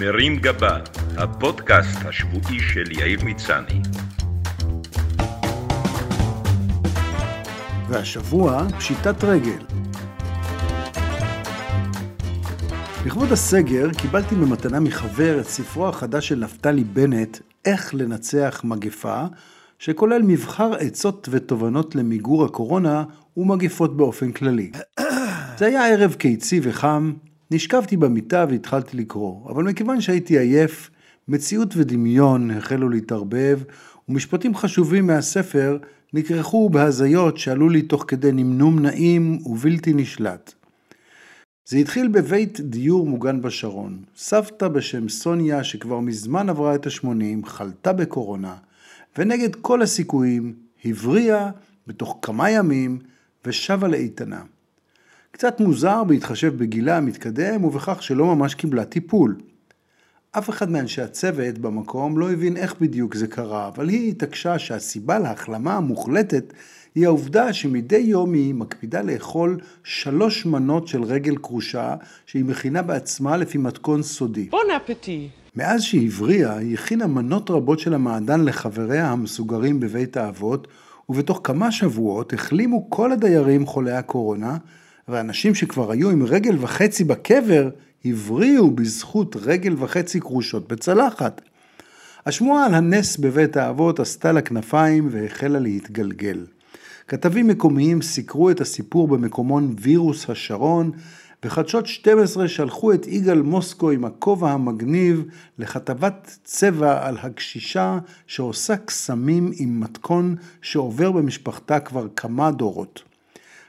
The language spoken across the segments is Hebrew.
מרים גבה, הפודקאסט השבועי של יאיר מצני. והשבוע, פשיטת רגל. לכבוד הסגר קיבלתי במתנה מחבר את ספרו החדש של נפתלי בנט, איך לנצח מגפה, שכולל מבחר עצות ותובנות למיגור הקורונה ומגפות באופן כללי. זה היה ערב קיצי וחם, נשכבתי במיטה והתחלתי לקרוא, אבל מכיוון שהייתי עייף, מציאות ודמיון החלו להתערבב, ומשפטים חשובים מהספר נכרכו בהזיות שעלו לי תוך כדי נמנום נעים ובלתי נשלט. זה התחיל בבית דיור מוגן בשרון. סבתא בשם סוניה, שכבר מזמן עברה את ה-80, חלתה בקורונה, ונגד כל הסיכויים, הבריאה בתוך כמה ימים ושבה לאיתנה. קצת מוזר בהתחשב בגילה המתקדם ובכך שלא ממש קיבלה טיפול. אף אחד מאנשי הצוות במקום לא הבין איך בדיוק זה קרה, אבל היא התעקשה שהסיבה להחלמה המוחלטת היא העובדה שמדי יום היא מקפידה לאכול שלוש מנות של רגל כרושה שהיא מכינה בעצמה לפי מתכון סודי. בון אפטי. מאז שהיא הבריאה, היא הכינה מנות רבות של המעדן לחבריה המסוגרים בבית האבות, ובתוך כמה שבועות החלימו כל הדיירים חולי הקורונה, ואנשים שכבר היו עם רגל וחצי בקבר, הבריאו בזכות רגל וחצי כרושות בצלחת. השמועה על הנס בבית האבות עשתה לה כנפיים והחלה להתגלגל. כתבים מקומיים סיקרו את הסיפור במקומון וירוס השרון, וחדשות 12 שלחו את יגאל מוסקו עם הכובע המגניב לכתבת צבע על הקשישה שעושה קסמים עם מתכון שעובר במשפחתה כבר כמה דורות.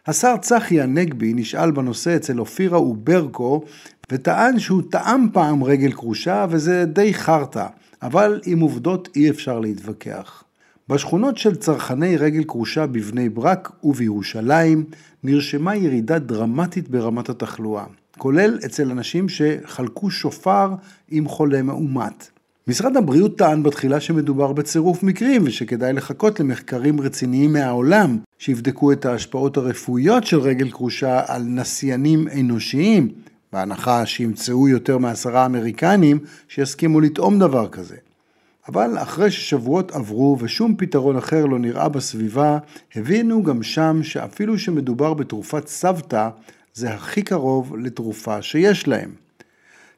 השר צחי הנגבי נשאל בנושא אצל אופירה וברקו וטען שהוא טעם פעם רגל כרושה וזה די חרטא, אבל עם עובדות אי אפשר להתווכח. בשכונות של צרכני רגל כרושה בבני ברק ובירושלים נרשמה ירידה דרמטית ברמת התחלואה, כולל אצל אנשים שחלקו שופר עם חולה מאומת. משרד הבריאות טען בתחילה שמדובר בצירוף מקרים ושכדאי לחכות למחקרים רציניים מהעולם שיבדקו את ההשפעות הרפואיות של רגל כרושה על נסיינים אנושיים, בהנחה שימצאו יותר מעשרה אמריקנים שיסכימו לטעום דבר כזה. אבל אחרי ששבועות עברו ושום פתרון אחר לא נראה בסביבה, הבינו גם שם שאפילו שמדובר בתרופת סבתא, זה הכי קרוב לתרופה שיש להם.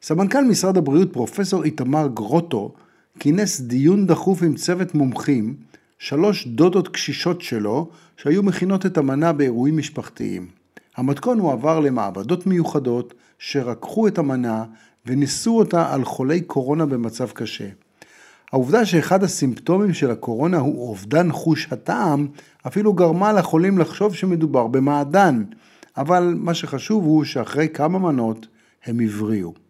סמנכ"ל משרד הבריאות פרופסור איתמר גרוטו כינס דיון דחוף עם צוות מומחים, שלוש דודות קשישות שלו שהיו מכינות את המנה באירועים משפחתיים. המתכון הועבר למעבדות מיוחדות שרקחו את המנה וניסו אותה על חולי קורונה במצב קשה. העובדה שאחד הסימפטומים של הקורונה הוא אובדן חוש הטעם, אפילו גרמה לחולים לחשוב שמדובר במעדן, אבל מה שחשוב הוא שאחרי כמה מנות הם הבריאו.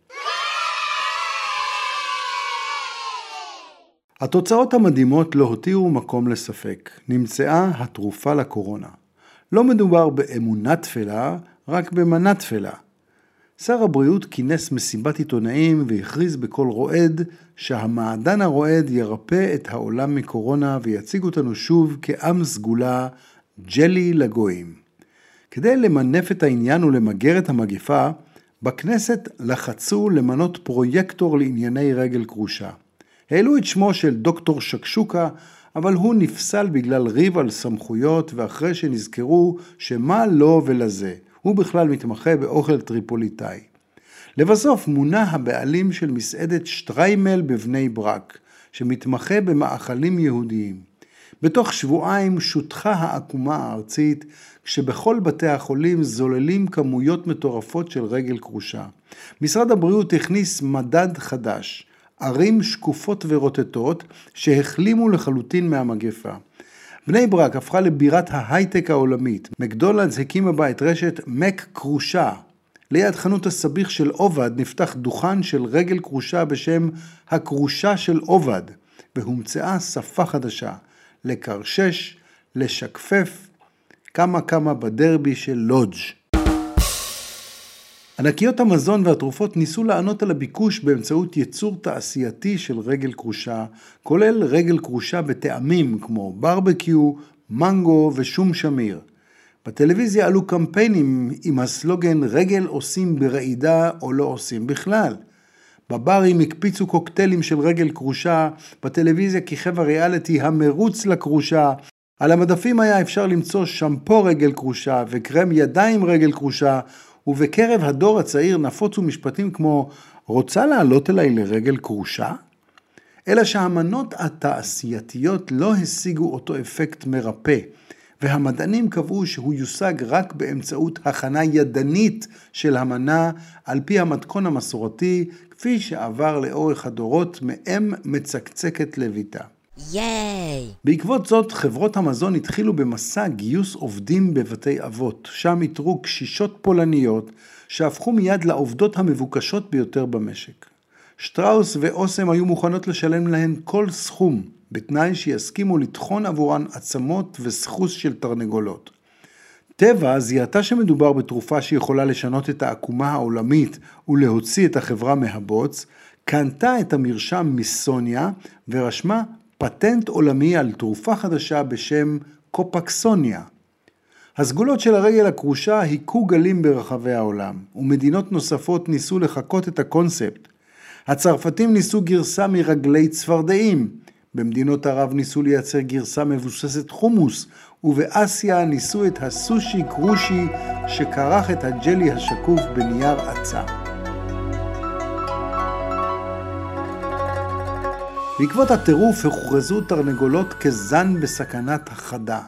התוצאות המדהימות לא הותירו מקום לספק, נמצאה התרופה לקורונה. לא מדובר באמונה תפלה, רק במנה תפלה. שר הבריאות כינס מסיבת עיתונאים והכריז בקול רועד שהמעדן הרועד ירפא את העולם מקורונה ויציג אותנו שוב כעם סגולה, ג'לי לגויים. כדי למנף את העניין ולמגר את המגפה, בכנסת לחצו למנות פרויקטור לענייני רגל קרושה. העלו את שמו של דוקטור שקשוקה, אבל הוא נפסל בגלל ריב על סמכויות ואחרי שנזכרו שמה לו ולזה, הוא בכלל מתמחה באוכל טריפוליטאי. לבסוף מונה הבעלים של מסעדת שטריימל בבני ברק, שמתמחה במאכלים יהודיים. בתוך שבועיים שותחה העקומה הארצית, כשבכל בתי החולים זוללים כמויות מטורפות של רגל כרושה. משרד הבריאות הכניס מדד חדש, ערים שקופות ורוטטות שהחלימו לחלוטין מהמגפה. בני ברק הפכה לבירת ההייטק העולמית. מקדונלדס הקימה בה את רשת מק כרושה. ליד חנות הסביך של עובד נפתח דוכן של רגל כרושה בשם הכרושה של עובד, והומצאה שפה חדשה, לקרשש, לשקפף, כמה כמה בדרבי של לודג'. ענקיות המזון והתרופות ניסו לענות על הביקוש באמצעות ייצור תעשייתי של רגל כרושה, כולל רגל כרושה בטעמים כמו ברבקיו, מנגו ושום שמיר. בטלוויזיה עלו קמפיינים עם הסלוגן רגל עושים ברעידה או לא עושים בכלל. בברים הקפיצו קוקטיילים של רגל כרושה, בטלוויזיה כיכב הריאליטי המרוץ לכרושה, על המדפים היה אפשר למצוא שמפו רגל כרושה וקרם ידיים רגל כרושה, ובקרב הדור הצעיר נפוצו משפטים כמו רוצה לעלות אליי לרגל כרושה? אלא שהמנות התעשייתיות לא השיגו אותו אפקט מרפא, והמדענים קבעו שהוא יושג רק באמצעות הכנה ידנית של המנה על פי המתכון המסורתי, כפי שעבר לאורך הדורות מאם מצקצקת לביתה. ייי! בעקבות זאת, חברות המזון התחילו במסע גיוס עובדים בבתי אבות, שם איתרו קשישות פולניות שהפכו מיד לעובדות המבוקשות ביותר במשק. שטראוס ואוסם היו מוכנות לשלם להן כל סכום, בתנאי שיסכימו לטחון עבורן עצמות וסחוס של תרנגולות. טבע זיהתה שמדובר בתרופה שיכולה לשנות את העקומה העולמית ולהוציא את החברה מהבוץ, קנתה את המרשם מסוניה ורשמה פטנט עולמי על תרופה חדשה בשם קופקסוניה. הסגולות של הרגל הכרושה היכו גלים ברחבי העולם, ומדינות נוספות ניסו לחקות את הקונספט. הצרפתים ניסו גרסה מרגלי צפרדעים, במדינות ערב ניסו לייצר גרסה מבוססת חומוס, ובאסיה ניסו את הסושי קרושי שכרך את הג'לי השקוף בנייר עצה. בעקבות הטירוף הוכרזו תרנגולות כזן בסכנת החדה.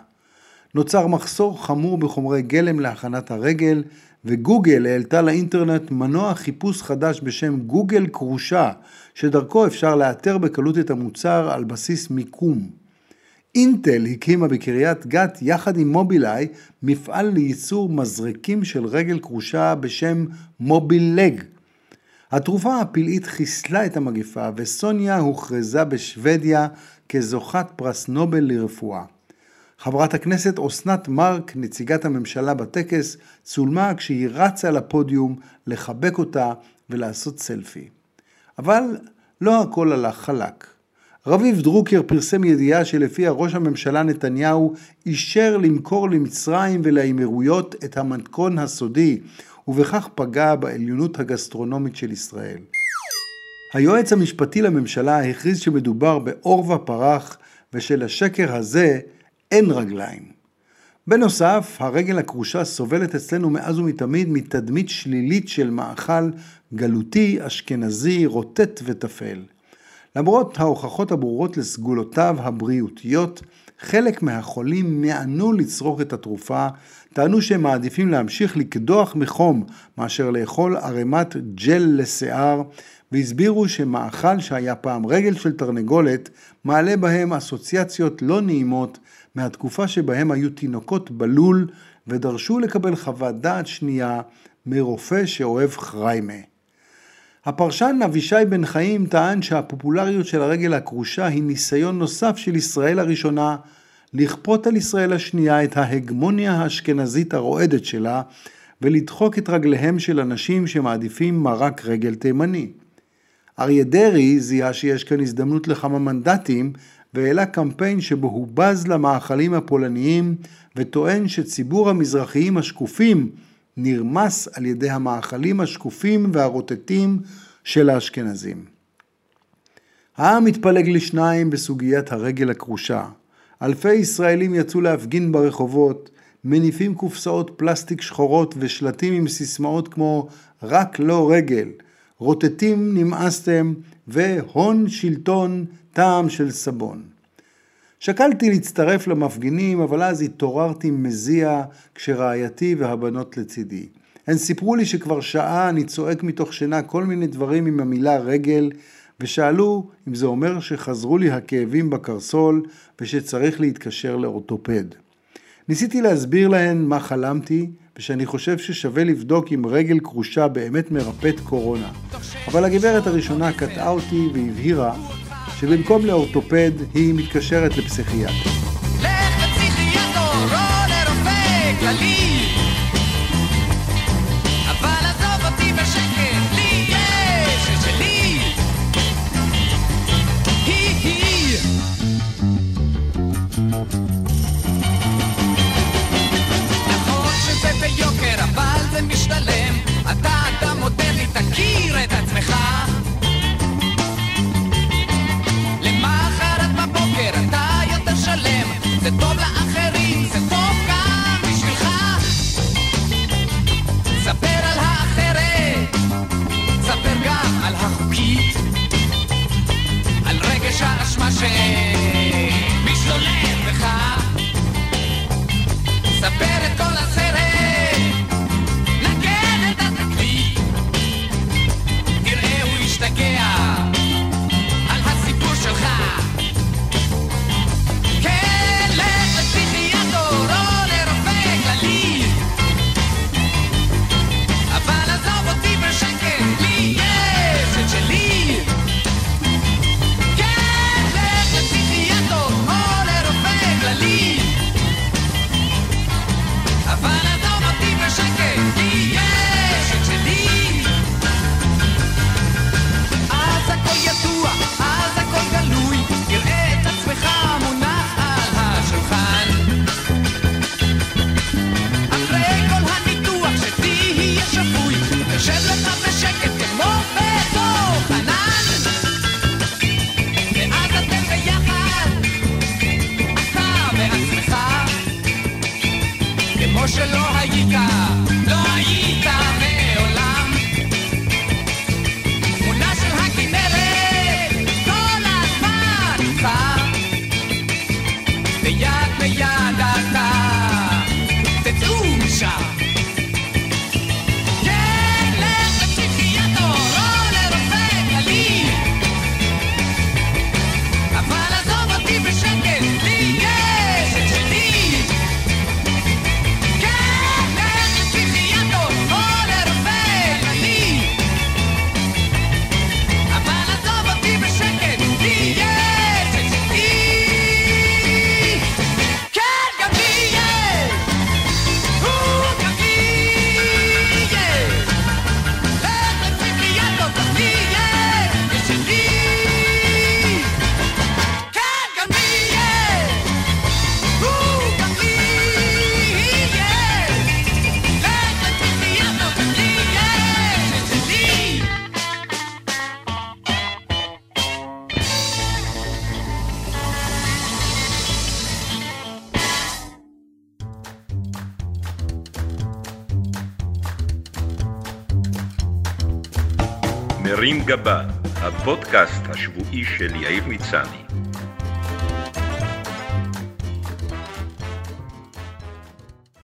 נוצר מחסור חמור בחומרי גלם להכנת הרגל, וגוגל העלתה לאינטרנט מנוע חיפוש חדש בשם גוגל כרושה, שדרכו אפשר לאתר בקלות את המוצר על בסיס מיקום. אינטל הקימה בקריית גת יחד עם מובילאיי מפעל לייצור מזרקים של רגל כרושה בשם מוביל לג. התרופה הפלאית חיסלה את המגפה וסוניה הוכרזה בשוודיה כזוכת פרס נובל לרפואה. חברת הכנסת אסנת מארק, נציגת הממשלה בטקס, צולמה כשהיא רצה לפודיום לחבק אותה ולעשות סלפי. אבל לא הכל הלך חלק. רביב דרוקר פרסם ידיעה שלפיה ראש הממשלה נתניהו אישר למכור למצרים ולאמירויות את המתכון הסודי, ובכך פגע בעליונות הגסטרונומית של ישראל. היועץ המשפטי לממשלה הכריז שמדובר בעורבא פרח ושלשקר הזה אין רגליים. בנוסף, הרגל הכרושה סובלת אצלנו מאז ומתמיד מתדמית שלילית של מאכל גלותי, אשכנזי, רוטט וטפל. למרות ההוכחות הברורות לסגולותיו הבריאותיות, חלק מהחולים מענו לצרוך את התרופה, טענו שהם מעדיפים להמשיך לקדוח מחום מאשר לאכול ערימת ג'ל לשיער, והסבירו שמאכל שהיה פעם רגל של תרנגולת, מעלה בהם אסוציאציות לא נעימות מהתקופה שבהם היו תינוקות בלול ודרשו לקבל חוות דעת שנייה מרופא שאוהב חריימה. הפרשן אבישי בן חיים טען שהפופולריות של הרגל הכרושה היא ניסיון נוסף של ישראל הראשונה לכפות על ישראל השנייה את ההגמוניה האשכנזית הרועדת שלה ולדחוק את רגליהם של אנשים שמעדיפים מרק רגל תימני. אריה דרעי זיהה שיש כאן הזדמנות לכמה מנדטים והעלה קמפיין שבו הוא בז למאכלים הפולניים וטוען שציבור המזרחיים השקופים נרמס על ידי המאכלים השקופים והרוטטים של האשכנזים. העם התפלג לשניים בסוגיית הרגל הכרושה. אלפי ישראלים יצאו להפגין ברחובות, מניפים קופסאות פלסטיק שחורות ושלטים עם סיסמאות כמו רק לא רגל, רוטטים נמאסתם והון שלטון טעם של סבון. שקלתי להצטרף למפגינים, אבל אז התעוררתי מזיע כשרעייתי והבנות לצידי. הן סיפרו לי שכבר שעה אני צועק מתוך שינה כל מיני דברים עם המילה רגל, ושאלו אם זה אומר שחזרו לי הכאבים בקרסול ושצריך להתקשר לאורתופד. ניסיתי להסביר להן מה חלמתי, ושאני חושב ששווה לבדוק אם רגל כרושה באמת מרפאת קורונה. אבל הגברת הראשונה קטעה אותי והבהירה שבמקום לאורתופד היא מתקשרת לפסיכיאטר. לך לפסיכיאטר, לא לרופא כללי מרים גבה, הפודקאסט השבועי של יאיר מצני.